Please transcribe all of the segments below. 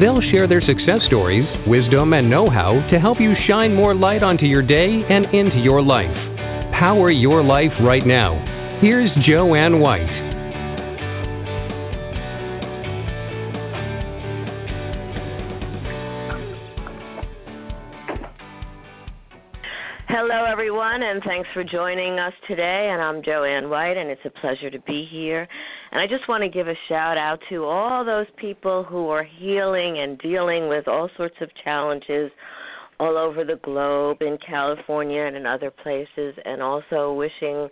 They'll share their success stories, wisdom, and know how to help you shine more light onto your day and into your life. Power your life right now. Here's Joanne White. Everyone, and thanks for joining us today. And I'm Joanne White, and it's a pleasure to be here. And I just want to give a shout out to all those people who are healing and dealing with all sorts of challenges all over the globe, in California and in other places, and also wishing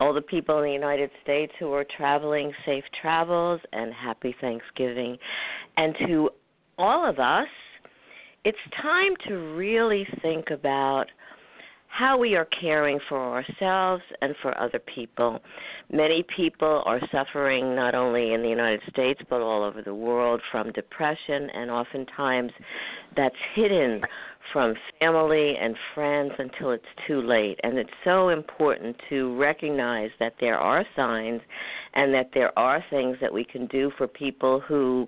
all the people in the United States who are traveling safe travels and happy Thanksgiving. And to all of us, it's time to really think about how we are caring for ourselves and for other people. Many people are suffering not only in the United States but all over the world from depression, and oftentimes that's hidden from family and friends until it's too late. And it's so important to recognize that there are signs and that there are things that we can do for people who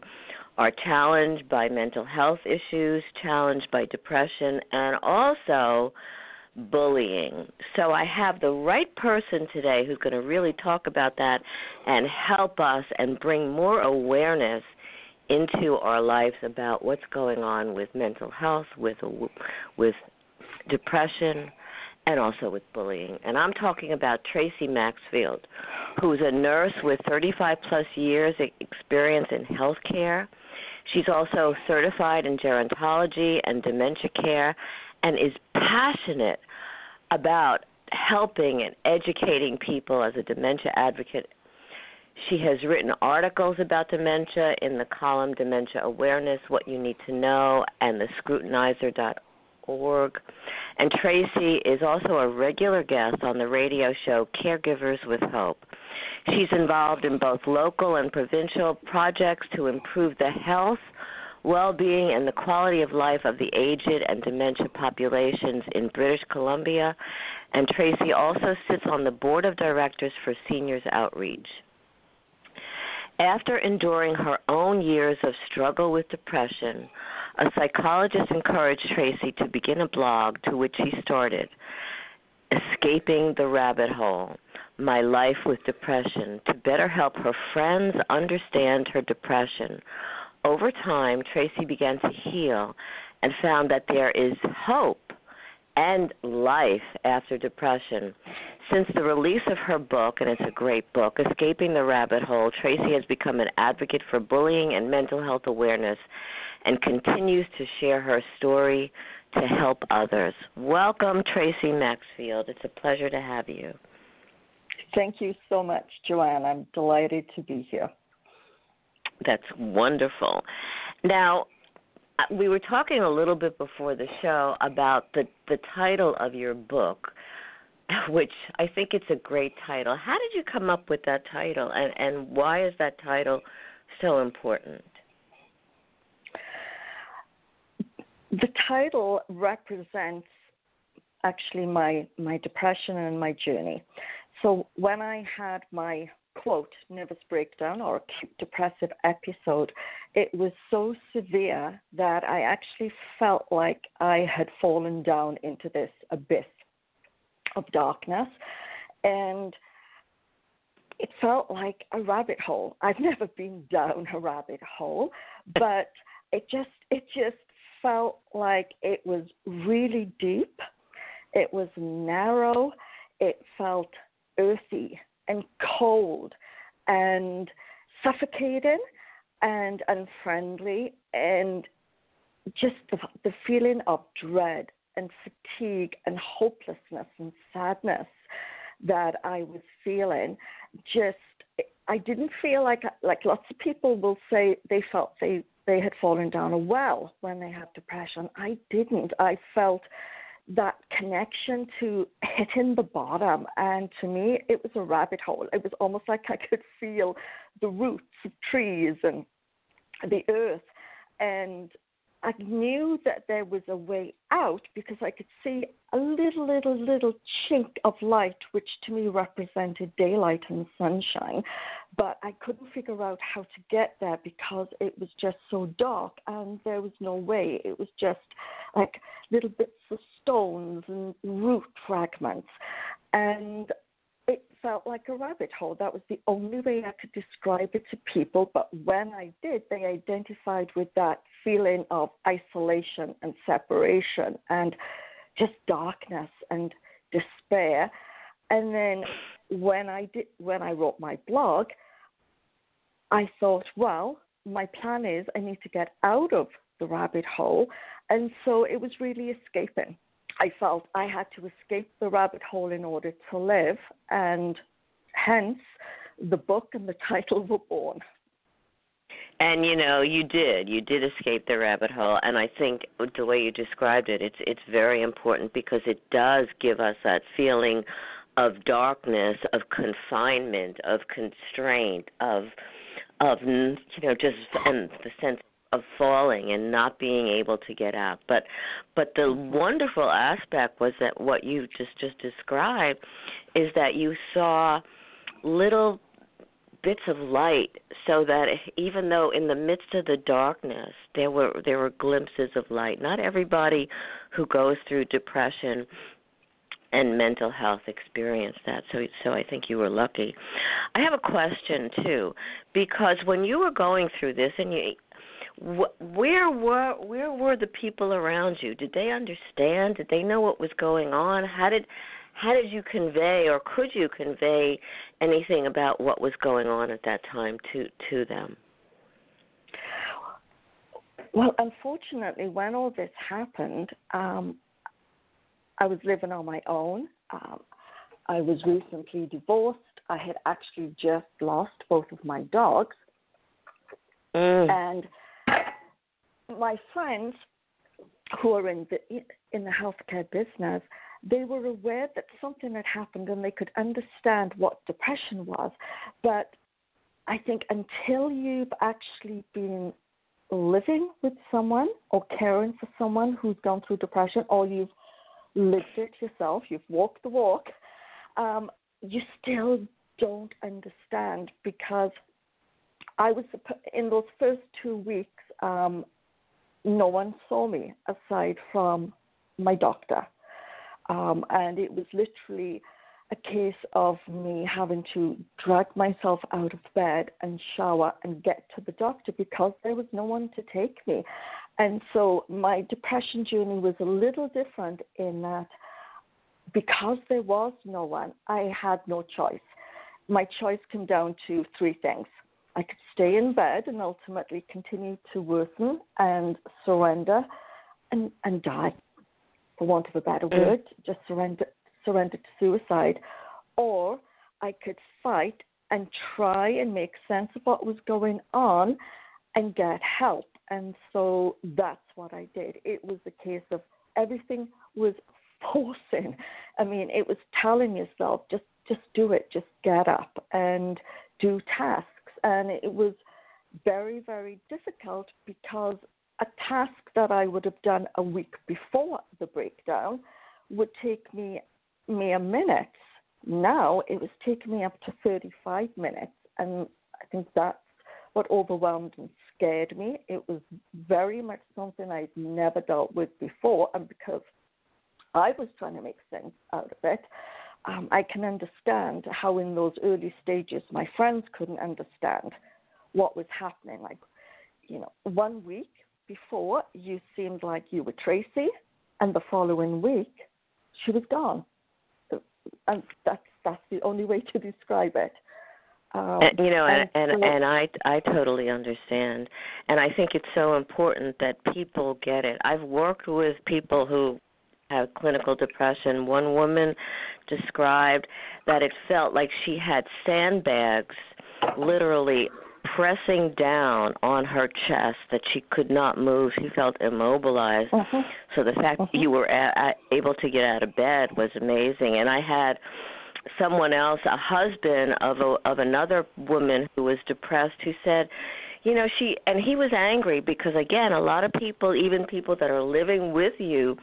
are challenged by mental health issues, challenged by depression, and also bullying. So I have the right person today who's going to really talk about that and help us and bring more awareness into our lives about what's going on with mental health, with with depression, and also with bullying. And I'm talking about Tracey Maxfield, who's a nurse with 35 plus years experience in healthcare. She's also certified in gerontology and dementia care and is passionate about helping and educating people as a dementia advocate. She has written articles about dementia in the column Dementia Awareness, What You Need to Know, and the Scrutinizer.org. And Tracey is also a regular guest on the radio show Caregivers with Hope. She's involved in both local and provincial projects to improve the health well being and the quality of life of the aged and dementia populations in British Columbia. And Tracey also sits on the board of directors for Seniors Outreach. After enduring her own years of struggle with depression, a psychologist encouraged Tracey to begin a blog to which she started Escaping the Rabbit Hole My Life with Depression to better help her friends understand her depression over time, Tracey began to heal and found that there is hope and life after depression. Since the release of her book, and it's a great book, Escaping the Rabbit Hole, Tracey has become an advocate for bullying and mental health awareness and continues to share her story to help others. Welcome, Tracey Maxfield. It's a pleasure to have you. Thank you so much, Joanne. I'm delighted to be here. That's wonderful. Now, uh, we were talking a little bit before the show about the the title of your book, which I think it's a great title. How did you come up with that title, and and why is that title so important? The title represents actually my my depression and my journey. So when I had my quote, nervous breakdown or acute depressive episode, it was so severe that I actually felt like I had fallen down into this abyss of darkness. And it felt like a rabbit hole. I've never been down a rabbit hole, but it just it just felt like it was really deep. It was narrow. It felt earthy and cold and suffocating and unfriendly and just the, the feeling of dread and fatigue and hopelessness and sadness that I was feeling just I didn't feel like like lots of people will say they felt they they had fallen down a well when they had depression. I didn't. I felt that connection to hitting the bottom. And to me, it was a rabbit hole. It was almost like I could feel the roots of trees and the earth. And I knew that there was a way out because I could see a little, little, little chink of light, which to me represented daylight and sunshine. But I couldn't figure out how to get there because it was just so dark and there was no way. It was just like little bits of stones and root fragments. And felt like a rabbit hole. That was the only way I could describe it to people. But when I did, they identified with that feeling of isolation and separation and just darkness and despair. And then when I did, when I wrote my blog, I thought, well, my plan is I need to get out of the rabbit hole, and so it was really escaping. I felt I had to escape the rabbit hole in order to live, and hence the book and the title were born. And you know, you did. You did escape the rabbit hole, and I think the way you described it, it's it's very important because it does give us that feeling of darkness, of confinement, of constraint, of of you know just and the sense of falling and not being able to get up. But but the mm-hmm. wonderful aspect was that what you just just described is that you saw little bits of light so that even though in the midst of the darkness there were there were glimpses of light. Not everybody who goes through depression and mental health experience that. So so I think you were lucky. I have a question too because when you were going through this and you where were where were the people around you? Did they understand? Did they know what was going on? How did how did you convey or could you convey anything about what was going on at that time to to them? Well, unfortunately, when all this happened, um, I was living on my own. Um, I was recently divorced. I had actually just lost both of my dogs. Mm. And my friends who are in the in the healthcare business, they were aware that something had happened and they could understand what depression was. But I think until you've actually been living with someone or caring for someone who's gone through depression, or you've lived it yourself, you've walked the walk, um, you still don't understand because I was in those first two weeks. Um, no one saw me aside from my doctor. Um, and it was literally a case of me having to drag myself out of bed and shower and get to the doctor because there was no one to take me. And so my depression journey was a little different in that because there was no one, I had no choice. My choice came down to three things I could stay in bed and ultimately continue to worsen and surrender and, and die, for want of a better mm. word, just surrender, surrender to suicide. Or I could fight and try and make sense of what was going on and get help. And so that's what I did. It was a case of everything was forcing. I mean, it was telling yourself, just just do it, just get up and do tasks and it was very, very difficult because a task that I would have done a week before the breakdown would take me mere minutes. Now it was taking me up to 35 minutes, and I think that's what overwhelmed and scared me. It was very much something I'd never dealt with before, and because I was trying to make sense out of it, um, I can understand how in those early stages my friends couldn't understand what was happening. Like, you know, one week before you seemed like you were Tracey, and the following week she was gone. And that's that's the only way to describe it. Um, and, you know, and and, and I I totally understand, and I think it's so important that people get it. I've worked with people who have clinical depression. One woman described that it felt like she had sandbags literally pressing down on her chest that she could not move. She felt immobilized. Uh-huh. So the fact uh-huh. that you were a- a- able to get out of bed was amazing. And I had someone else, a husband of a, of another woman who was depressed, who said, you know, she and he was angry because again, a lot of people, even people that are living with you,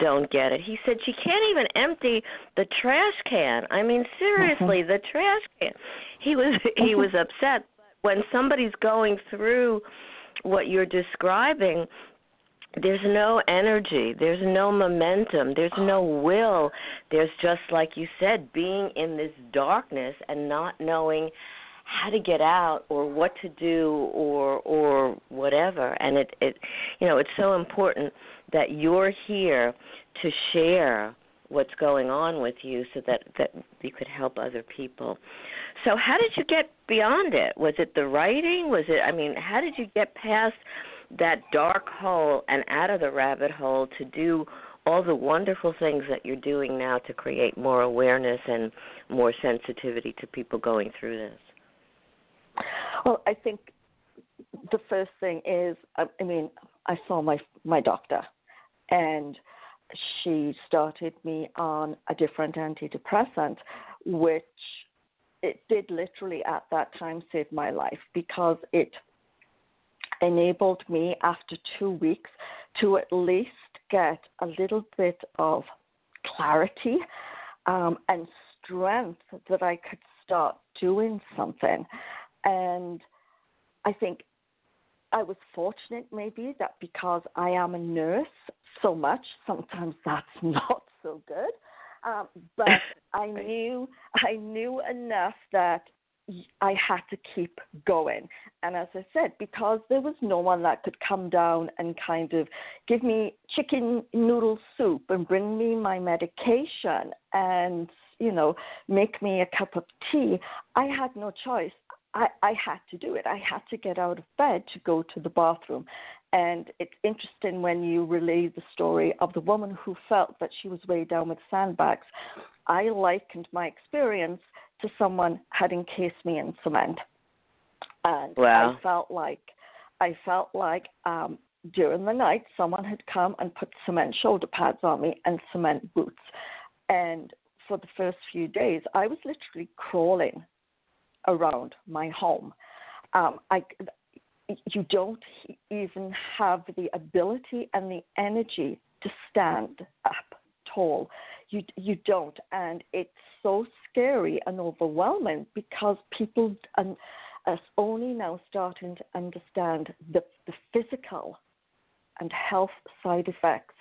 don't get it. He said she can't even empty the trash can. I mean, seriously, uh-huh. the trash can. He was he was upset when somebody's going through what you're describing. There's no energy, there's no momentum, there's no will. There's just like you said, being in this darkness and not knowing how to get out or what to do or or whatever. And it it you know it's so important that you're here to share what's going on with you so that that you could help other people. So how did you get beyond it? Was it the writing? Was it i mean how did you get past that dark hole and out of the rabbit hole to do all the wonderful things that you're doing now to create more awareness and more sensitivity to people going through this well, I think the first thing is, I mean, I saw my my doctor, and she started me on a different antidepressant, which it did literally at that time save my life because it enabled me after two weeks to at least get a little bit of clarity um, and strength that I could start doing something. And I think I was fortunate maybe that because I am a nurse so much, sometimes that's not so good. Um, but I knew I knew enough that I had to keep going. And as I said, because there was no one that could come down and kind of give me chicken noodle soup and bring me my medication and, you know, make me a cup of tea, I had no choice. I, I had to do it. I had to get out of bed to go to the bathroom. And it's interesting when you relay the story of the woman who felt that she was weighed down with sandbags. I likened my experience to someone had encased me in cement. And wow. I felt like I felt like um during the night someone had come and put cement shoulder pads on me and cement boots. And for the first few days I was literally crawling around my home. Um, I, you don't even have the ability and the energy to stand up tall. You you don't, and it's so scary and overwhelming because people are only now starting to understand the the physical and health side effects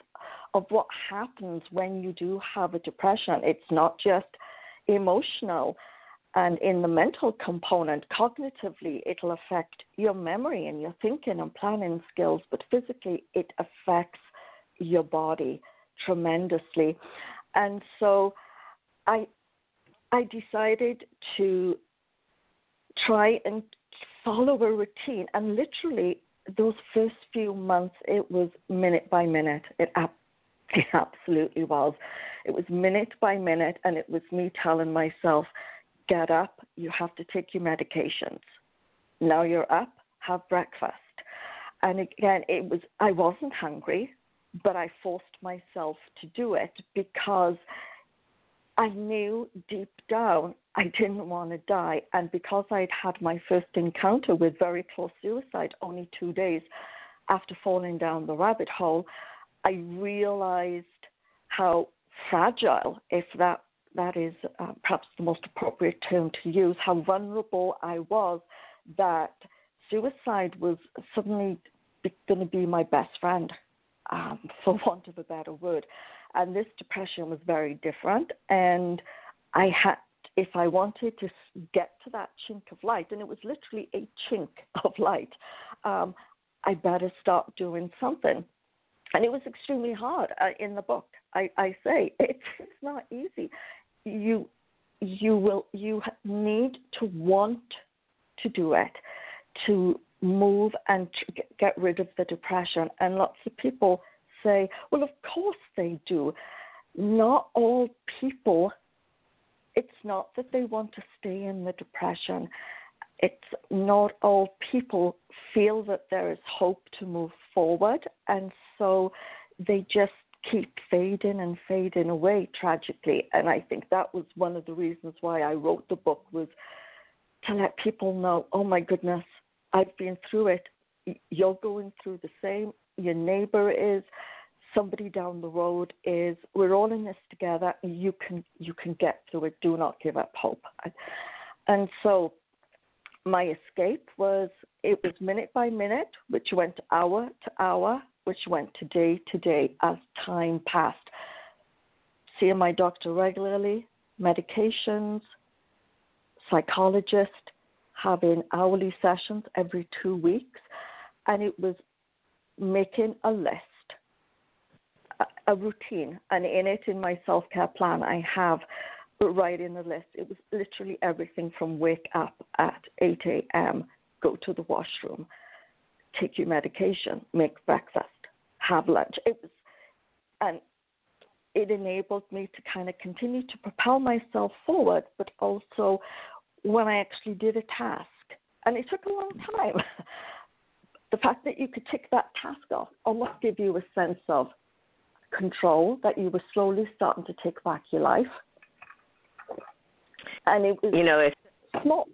of what happens when you do have a depression. It's not just emotional and in the mental component, cognitively, it'll affect your memory and your thinking and planning skills, but physically, it affects your body tremendously. And so I, I decided to try and follow a routine. And literally, those first few months, it was minute by minute. It, it absolutely was. It was minute by minute, and it was me telling myself, get up, you have to take your medications. Now you're up, have breakfast. And again, it was I wasn't hungry, but I forced myself to do it because I knew deep down I didn't want to die. And because I'd had my first encounter with very close suicide only two days after falling down the rabbit hole, I realized how fragile, if that that is uh, perhaps the most appropriate term to use, how vulnerable I was that suicide was suddenly going to be my best friend, um, for want of a better word. And this depression was very different. And I had, if I wanted to get to that chink of light, and it was literally a chink of light, um, I better start doing something. And it was extremely hard uh, in the book. I, I say it's, it's not easy you you will you need to want to do it to move and get rid of the depression. And lots of people say well of course they do. Not all people it's not that they want to stay in the depression. It's not all people feel that there is hope to move forward, and so they just keep fading and fading away tragically. And I think that was one of the reasons why I wrote the book was to let people know, oh my goodness, I've been through it. You're going through the same. Your neighbor is. Somebody down the road is. We're all in this together. You can you can get through it. Do not give up hope. And so my escape was it was minute by minute, which went hour to hour, which went to day to day as time passed. Seeing my doctor regularly, medications, psychologist, having hourly sessions every two weeks, and it was making a list, a, routine, and in it, in my self care plan, I have writing the list. It was literally everything from wake up at 8 a.m., go to the washroom, take your medication, make breakfast, have lunch. It was, and it enabled me to kind of continue to propel myself forward, but also when I actually did a task, and it took a long mm. time. the fact that you could tick that task off almost give you a sense of control that you were slowly starting to take back your life. And it was you know it's small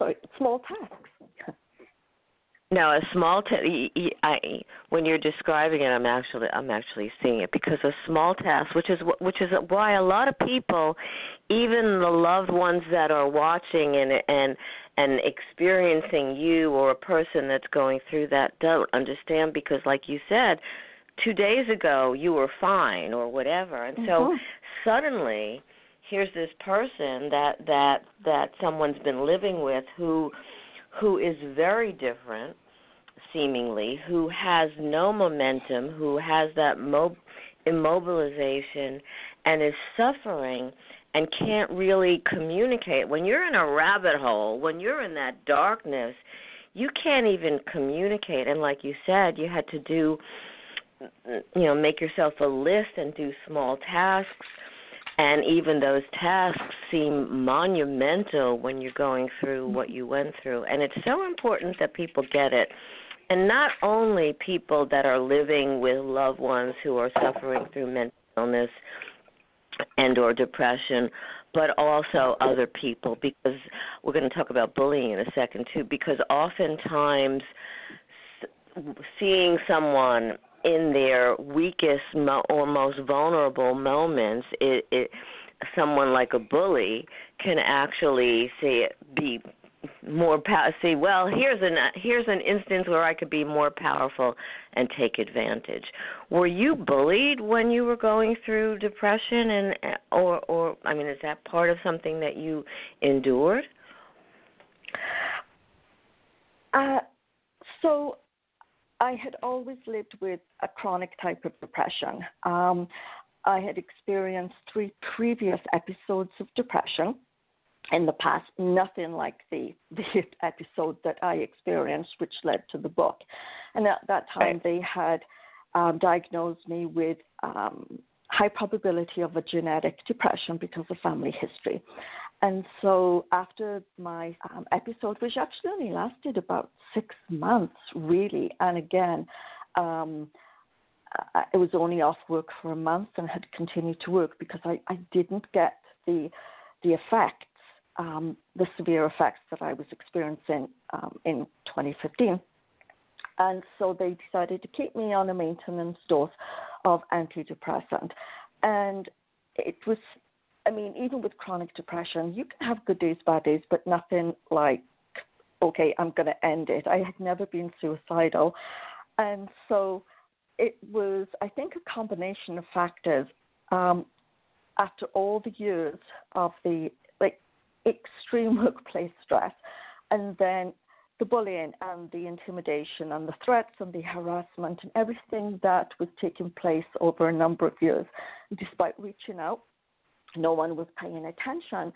sorry, small tasks. No, a small task. When you're describing it, I'm actually I'm actually seeing it because a small task, which is which is why a lot of people, even the loved ones that are watching and and and experiencing you or a person that's going through that don't understand because, like you said, two days ago you were fine or whatever, and so mm-hmm. suddenly here's this person that that that someone's been living with who who is very different, seemingly, who has no momentum, who has that mo- immobilization, and is suffering and can't really communicate. When you're in a rabbit hole, when you're in that darkness, you can't even communicate. And like you said, you had to do, you know, make yourself a list and do small tasks and even those tasks seem monumental when you're going through what you went through. And it's so important that people get it. And not only people that are living with loved ones who are suffering through mental illness and or depression but also other people because we're going to talk about bullying in a second too because oftentimes seeing someone in their weakest or most vulnerable moments, it, it someone like a bully can actually it be more power see well here's an here's an instance where i could be more powerful and take advantage. Were you bullied when you were going through depression and or or i mean is that part of something that you endured? Uh so I had always lived with a chronic type of depression. Um, I had experienced three previous episodes of depression in the past, nothing like the, the episode that I experienced, which led to the book. And at that time, they had um, diagnosed me with um, high probability of a genetic depression because of family history. And so after my um, episode, which actually only lasted about six months, really, and again, um, I, was only off work for a month and had continued to work because I, I didn't get the the effects, um, the severe effects that I was experiencing um, in 2015. And so they decided to keep me on a maintenance dose of antidepressant. And it was I mean, even with chronic depression, you can have good days, bad days, but nothing like, okay, I'm going to end it. I had never been suicidal. And so it was, I think, a combination of factors. Um, after all the years of the like extreme workplace stress, and then the bullying and the intimidation and the threats and the harassment and everything that was taking place over a number of years, despite reaching out no one was paying attention.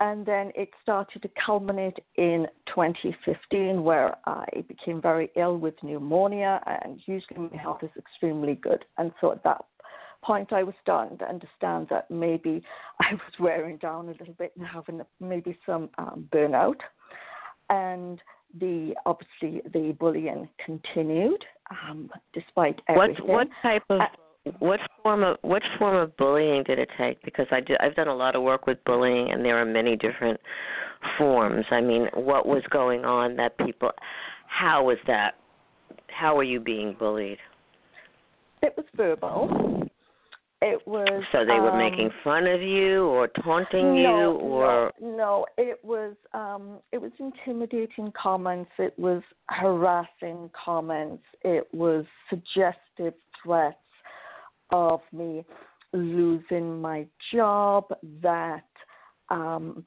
And then it started to culminate in 2015, where I became very ill with pneumonia, and usually my health is extremely good. And so at that point, I was starting to understand that maybe I was wearing down a little bit and having maybe some um, burnout. and the obviously the bullying continued um, despite everything. What what type of uh, what form of what form of bullying did it take? Because I do, I've done a lot of work with bullying, and there are many different forms. I mean, what was going on that people? How was that? How were you being bullied? It was verbal. It was. So they were um, making fun of you or taunting no, you or. No, no, it was. Um, it was intimidating comments. It was harassing comments. It was suggestive threats of me losing my job. That um,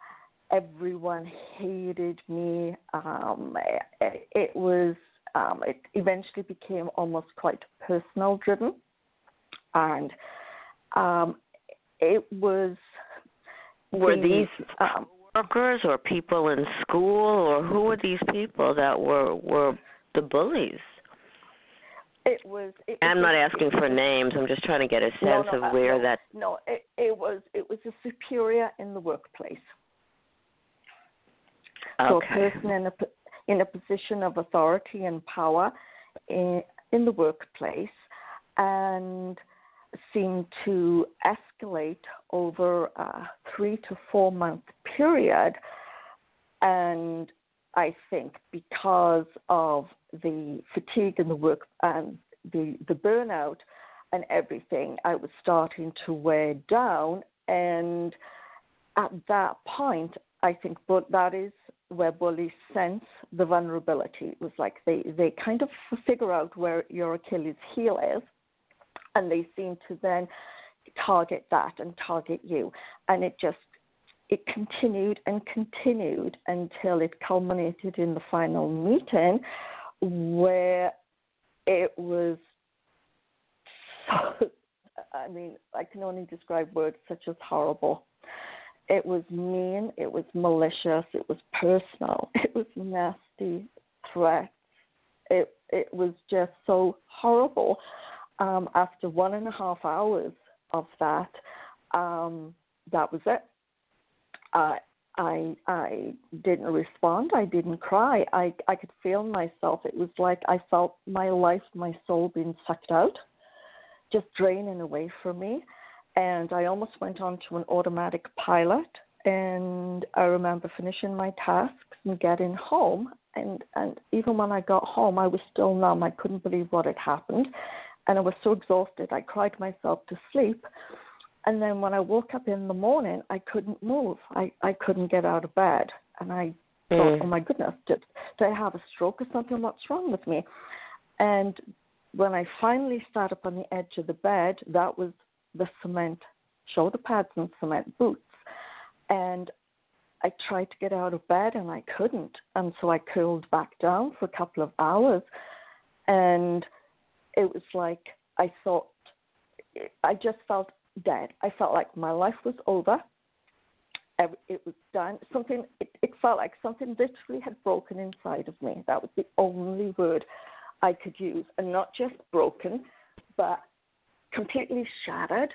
everyone hated me. Um, it, it was. Um, it eventually became almost quite personal driven, and um, it was. Were the, these um, workers or people in school, or who were these people that were were the bullies? It was. It I'm was, not asking for names. I'm just trying to get a sense no, no, of where no, that. No, it, it was. It was a superior in the workplace. Okay. So a person in a in a position of authority and power in in the workplace, and seemed to escalate over a three to four month period. And I think because of the fatigue and the work and the, the burnout and everything, I was starting to wear down. And at that point, I think but that is where bullies sense the vulnerability. It was like they, they kind of figure out where your Achilles heel is and they seem to then target that and target you and it just it continued and continued until it culminated in the final meeting where it was so I mean, I can only describe words such as horrible. It was mean, it was malicious, it was personal, it was nasty threats. It it was just so horrible um, after one and a half hours of that, um, that was it. I I I didn't respond. I didn't cry. I I could feel myself. It was like I felt my life, my soul being sucked out, just draining away from me. And I almost went on to an automatic pilot. And I remember finishing my tasks and getting home. And and even when I got home, I was still numb. I couldn't believe what had happened and I was so exhausted I cried myself to sleep. And then when I woke up in the morning, I couldn't move. I, I couldn't get out of bed. And I mm. thought, oh my goodness, did, did I have a stroke or something? What's wrong with me? And when I finally sat up on the edge of the bed, that was the cement shoulder pads and cement boots. And I tried to get out of bed and I couldn't. And so I curled back down for a couple of hours. And it was like I thought, I just felt dead. I felt like my life was over. It was done. Something. It, it felt like something literally had broken inside of me. That was the only word I could use, and not just broken, but completely shattered.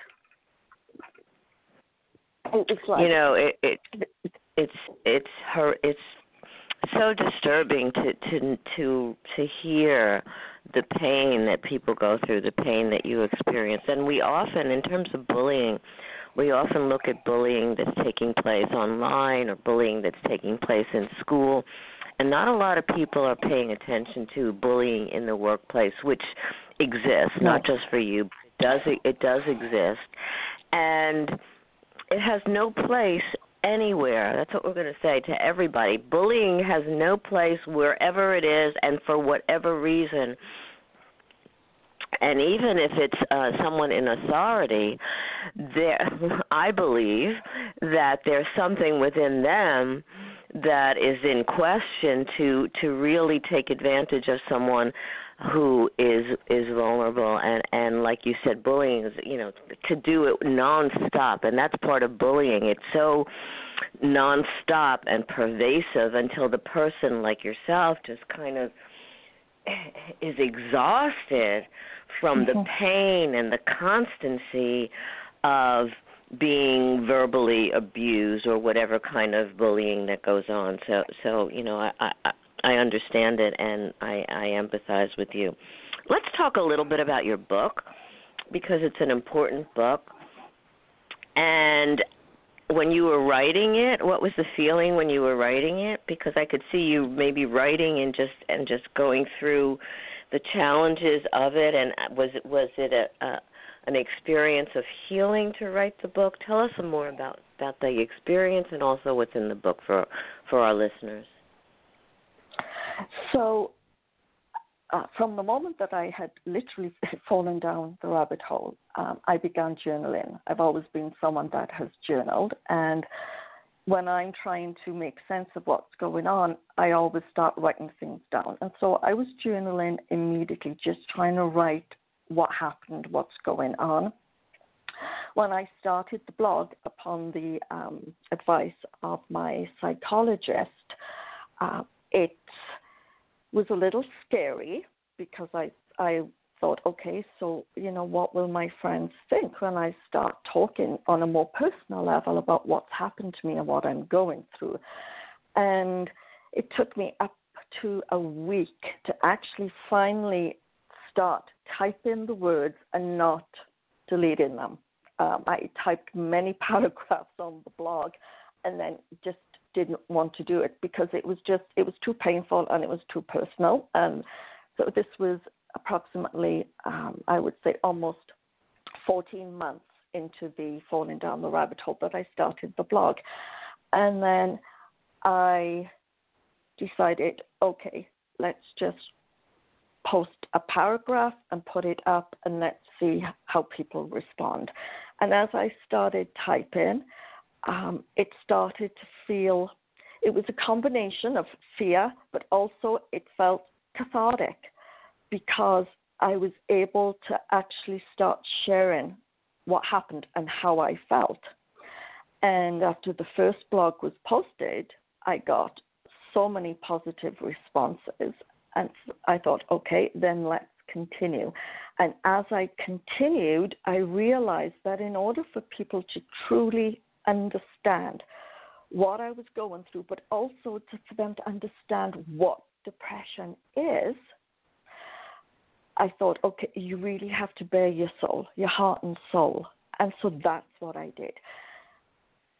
Like you know, it, it it's it's her it's so disturbing to to to to hear the pain that people go through, the pain that you experience. And we often, in terms of bullying, we often look at bullying that's taking place online or bullying that's taking place in school. And not a lot of people are paying attention to bullying in the workplace, which exists, not just for you. It does it does exist. And it has no place anywhere. That's what we're going to say to everybody. Bullying has no place wherever it is and for whatever reason. And even if it's uh, someone in authority, there, I believe that there's something within them that is in question to to really take advantage of someone who is is vulnerable and and like you said bullying is you know to do it nonstop and that's part of bullying it's so nonstop and pervasive until the person like yourself just kind of is exhausted from the mm-hmm. pain and the constancy of being verbally abused or whatever kind of bullying that goes on. So so you know I I, I understand it and I I empathize with you. Let's talk a little bit about your book because it's an important book. And when you were writing it, what was the feeling when you were writing it? Because I could see you maybe writing and just and just going through the challenges of it. And was it was it a, a an experience of healing to write the book? Tell us some more about about the experience and also what's in the book for for our listeners. So uh, from the moment that I had literally fallen down the rabbit hole, um, I began journaling. I've always been someone that has journaled, and when I'm trying to make sense of what's going on, I always start writing things down. And so I was journaling immediately, just trying to write what happened, what's going on. When I started the blog upon the um, advice of my psychologist, uh, was a little scary because I I thought, okay, so you know, what will my friends think when I start talking on a more personal level about what's happened to me and what I'm going through? And it took me up to a week to actually finally start typing the words and not deleting them. Um, I typed many paragraphs on the blog and then just didn't want to do it because it was just it was too painful and it was too personal. And so this was approximately um, I would say almost 14 months into the falling down the rabbit hole that I started the blog. And then I decided okay let's just post a paragraph and put it up and let's see how people respond. And as I started typing um, it started to feel it was a combination of fear, but also it felt cathartic because I was able to actually start sharing what happened and how I felt. And after the first blog was posted, I got so many positive responses. And I thought, okay, then let's continue. And as I continued, I realized that in order for people to truly understand what I was going through, but also to, for them to understand what depression is, I thought, okay, you really have to bare your soul, your heart and soul. And so that's what I did.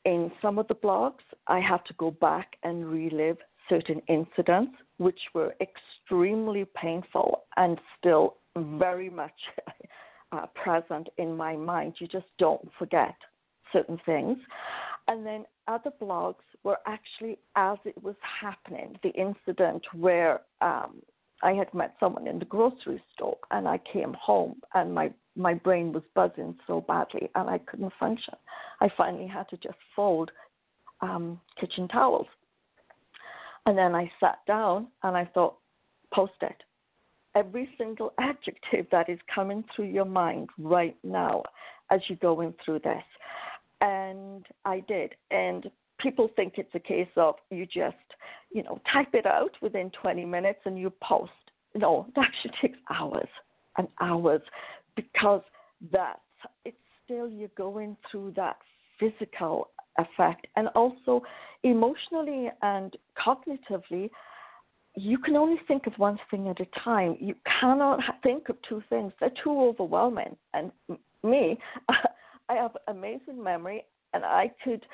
In some of the blogs, I had to go back and relive certain incidents which were extremely painful and still very much uh, present in my mind. You just don't forget certain things. And then other blogs were actually as it was happening, the incident where um, I had met someone in the grocery store and I came home and my, my brain was buzzing so badly and I couldn't function. I finally had to just fold um, kitchen towels. And then I sat down and I thought, post it. Every single adjective that is coming through your mind right now as you're going through this and I did. And people think it's a case of you just, you know, type it out within 20 minutes and you post. No, it actually takes hours and hours because that's it's still you're going through that physical effect and also emotionally and cognitively you can only think of one thing at a time you cannot think of two things they're too overwhelming and me I have amazing memory, and I could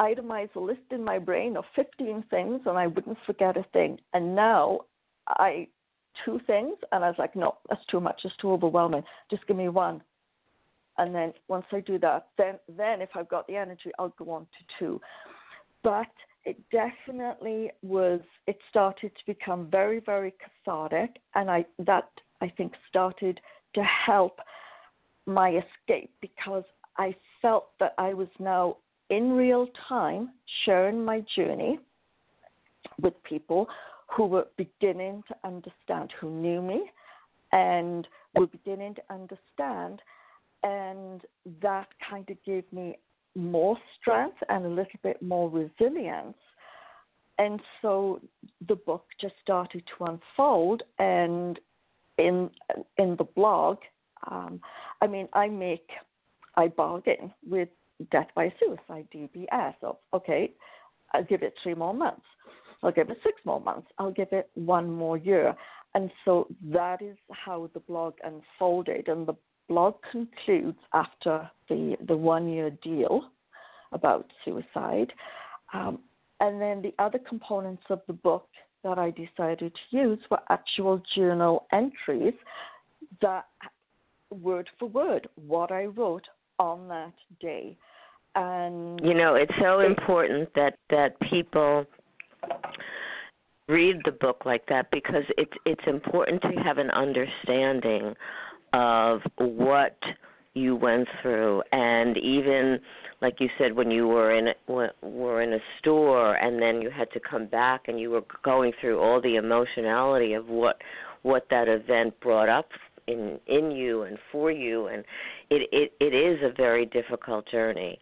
itemize a list in my brain of 15 things, and I wouldn't forget a thing. And now I two things, and I was like, no, that's too much. It's too overwhelming. Just give me one. And then once I do that, then then if I've got the energy, I'll go on to two. But it definitely was. It started to become very, very cathartic, and I that I think started to help my escape because I felt that I was now in real time sharing my journey with people who were beginning to understand, who knew me and were beginning to understand. And that kind of gave me more strength and a little bit more resilience. And so the book just started to unfold. And in in the blog, um, I mean, I make I bargain with death by suicide, DBS. Of okay, I'll give it three more months. I'll give it six more months. I'll give it one more year. And so that is how the blog unfolded. And the blog concludes after the, the one year deal about suicide. Um, and then the other components of the book that I decided to use were actual journal entries that word for word what I wrote on that day. And you know, it's so important that that people read the book like that because it's it's important to have an understanding of what you went through and even like you said when you were in were in a store and then you had to come back and you were going through all the emotionality of what what that event brought up in in you and for you and it it it is a very difficult journey.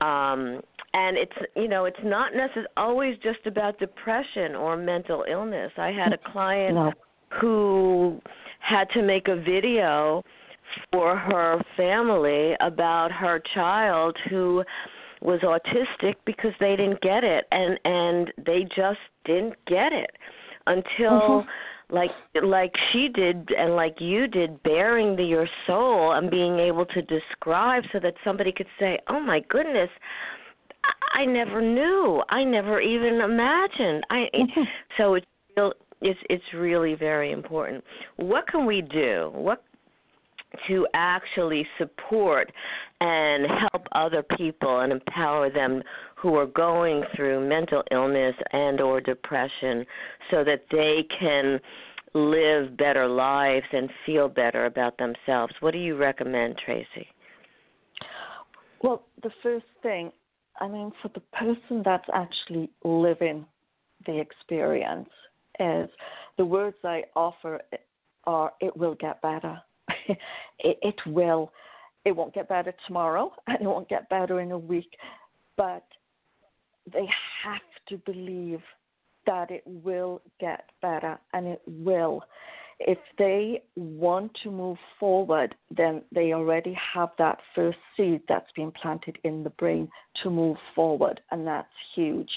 Um and it's you know it's not necessarily always just about depression or mental illness. I had a client no. who had to make a video for her family about her child who was autistic because they didn't get it and and they just didn't get it until mm-hmm like like she did and like you did bearing the your soul and being able to describe so that somebody could say oh my goodness i never knew. I never even imagined. I mm-hmm. so it's real it's it's really very important. What can we do? What to actually support and help other people and empower them who are going through mental illness and or depression so that they can live better lives and feel better about themselves. What do you recommend, Tracey? Well, the first thing, I mean, for the person that's actually living the experience, is the words I offer are it will get better. it, it will. It won't get better tomorrow, and it won't get better in a week, but they have to believe that it will get better and it will. If they want to move forward, then they already have that first seed that's been planted in the brain to move forward, and that's huge.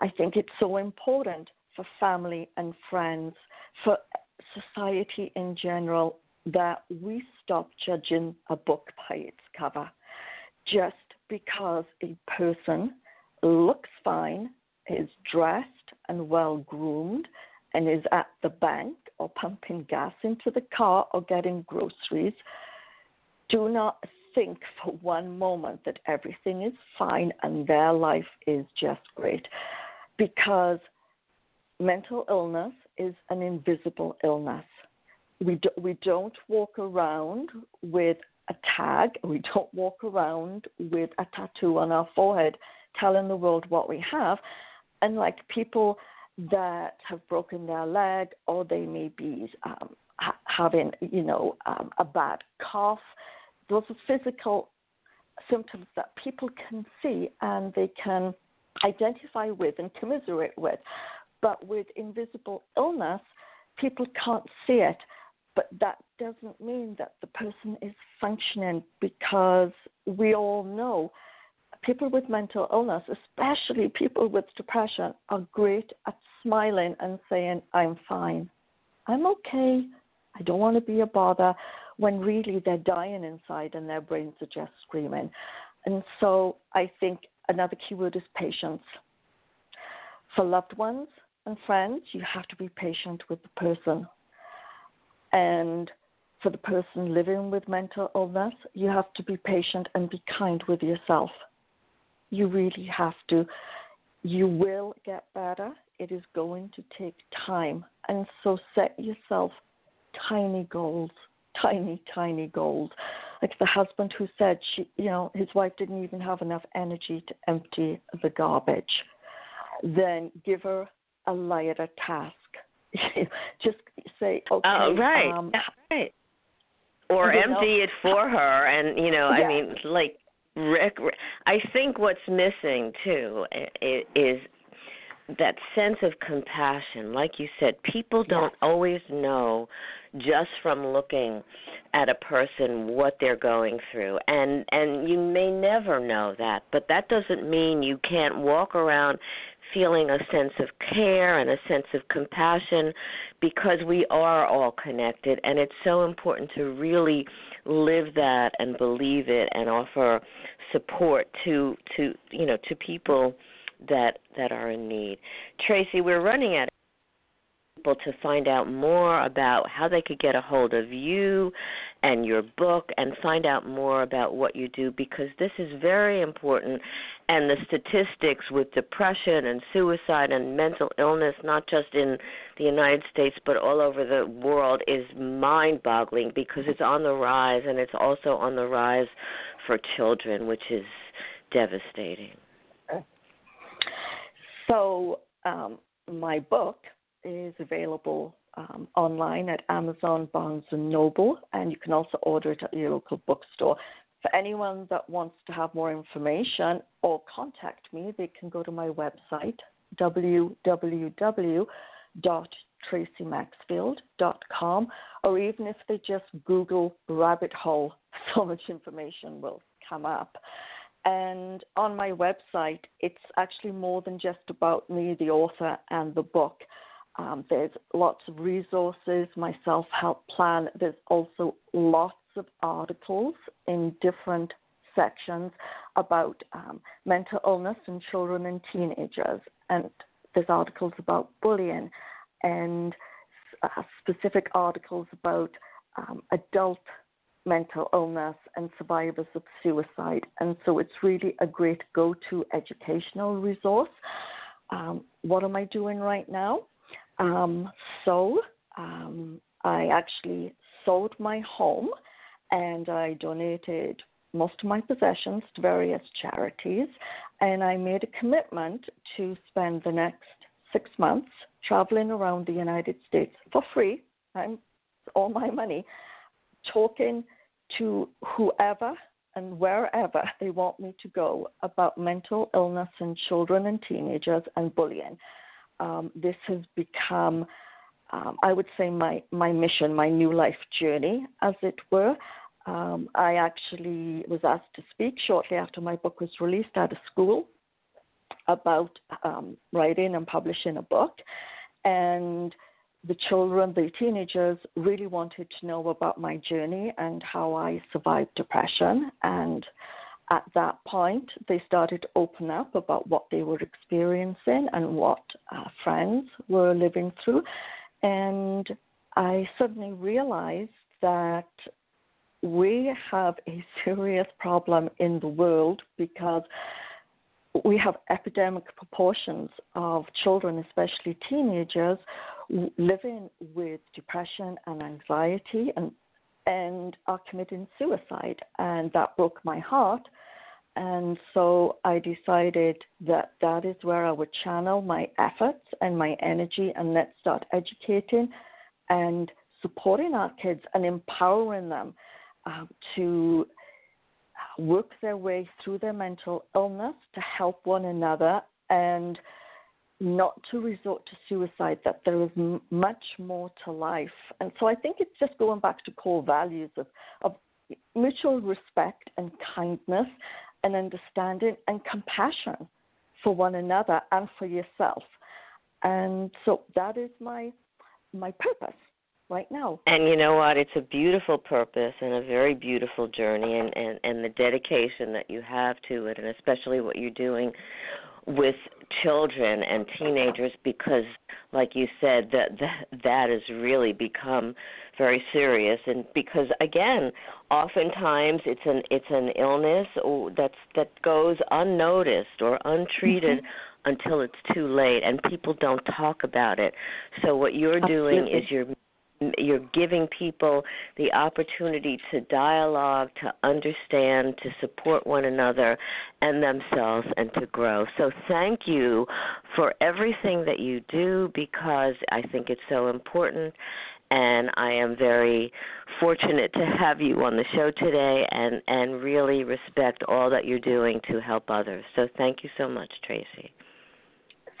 I think it's so important for family and friends, for society in general, that we stop judging a book by its cover. Just because a person looks fine, is dressed and well groomed, and is at the bank or pumping gas into the car or getting groceries, do not think for one moment that everything is fine and their life is just great. Because mental illness is an invisible illness. We, do, we don't walk around with a tag, we don't walk around with a tattoo on our forehead telling the world what we have. And like people that have broken their leg or they may be um, ha- having, you know, um, a bad cough, those are physical symptoms that people can see and they can identify with and commiserate with. But with invisible illness, people can't see it. But that doesn't mean that the person is functioning because we all know people with mental illness, especially people with depression, are great at smiling and saying, I'm fine. I'm okay. I don't want to be a bother when really they're dying inside and their brains are just screaming. And so I think another key word is patience. For loved ones and friends, you have to be patient with the person. And for the person living with mental illness, you have to be patient and be kind with yourself. You really have to. You will get better. It is going to take time. And so set yourself tiny goals, tiny, tiny goals. Like the husband who said she you know, his wife didn't even have enough energy to empty the garbage. Then give her a lighter task. Just say, okay. Oh, right. Um, right. Or empty know, it for her, and you know, yeah. I mean, like Rick, I think what's missing too is that sense of compassion. Like you said people don't always know just from looking at a person what they're going through. And and you may never know that but that doesn't mean you can't walk around feeling a sense of care and a sense of compassion because we are all connected and it's so important to really live that and believe it and offer support to to you know to people that that are in need. Tracey, we're running out people to find out more about how they could get a hold of you and your book and find out more about what you do because this is very important and the statistics with depression and suicide and mental illness not just in the United States but all over the world is mind-boggling because it's on the rise and it's also on the rise for children which is devastating. So, um, my book is available um, online at Amazon, Barnes and Noble, and you can also order it at your local bookstore. For anyone that wants to have more information or contact me, they can go to my website www.traceymaxfield.com, or even if they just Google rabbit hole, so much information will come up. And on my website, it's actually more than just about me, the author, and the book. Um, there's lots of resources, my self help plan. There's also lots of articles in different sections about um, mental illness in children and teenagers. And there's articles about bullying and uh, specific articles about um, adult mental illness and survivors of suicide. And so it's really a great go to educational resource. Um, what am I doing right now? Um, so um, I actually sold my home and I donated most of my possessions to various charities. And I made a commitment to spend the next six months traveling around the United States for free. I'm all my money talking to whoever and wherever they want me to go about mental illness in children and teenagers and bullying. Um, this has become, um, I would say, my, my mission, my new life journey, as it were. Um, I actually was asked to speak shortly after my book was released at a school about um, writing and publishing a book. And the children, the teenagers, really wanted to know about my journey and how I survived depression. And at that point, they started to open up about what they were experiencing and what uh, friends were living through. And I suddenly realized that we have a serious problem in the world because we have epidemic proportions of children, especially teenagers, living with depression and anxiety and and are committing suicide and that broke my heart and so I decided that that is where I would channel my efforts and my energy and let's start educating and supporting our kids and empowering them um, to work their way through their mental illness to help one another and not to resort to suicide, that there is m- much more to life. And so I think it's just going back to core values of, of mutual respect and kindness and understanding and compassion for one another and for yourself. And so that is my my purpose right now. And you know what? It's a beautiful purpose and a very beautiful journey and, and, and the dedication that you have to it and especially what you're doing with children and teenagers because like you said that that, that has really become very serious and because again oftentimes it's an it's an illness that's that goes unnoticed or untreated mm-hmm. until it's too late and people don't talk about it so what you're Absolutely. doing is you're you're giving people the opportunity to dialogue, to understand, to support one another and themselves, and to grow. So, thank you for everything that you do because I think it's so important. And I am very fortunate to have you on the show today and, and really respect all that you're doing to help others. So, thank you so much, Tracey.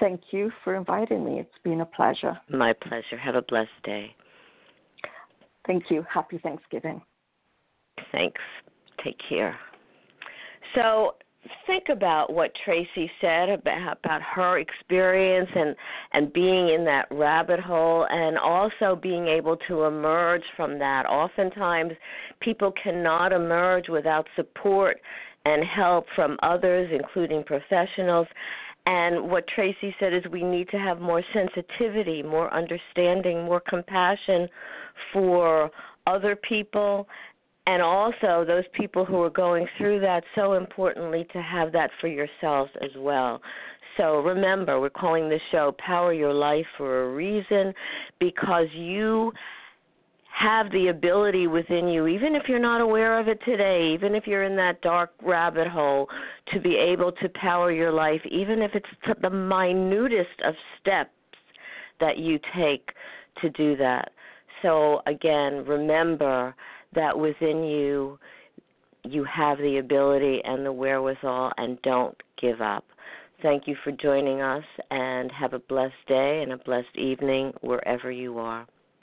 thank you for inviting me. It's been a pleasure. My pleasure. Have a blessed day. Thank you. Happy Thanksgiving. Thanks. Take care. So, think about what Tracey said about about her experience and and being in that rabbit hole and also being able to emerge from that. Oftentimes people cannot emerge without support and help from others including professionals. And what Tracey said is we need to have more sensitivity, more understanding, more compassion for other people. And also those people who are going through that so importantly to have that for yourselves as well. So remember we're calling this show power your life for a reason because you have the ability within you even if you're not aware of it today even if you're in that dark rabbit hole to be able to power your life even if it's the minutest of steps that you take to do that so again remember that within you you have the ability and the wherewithal and don't give up. Thank you for joining us and have a blessed day and a blessed evening wherever you are.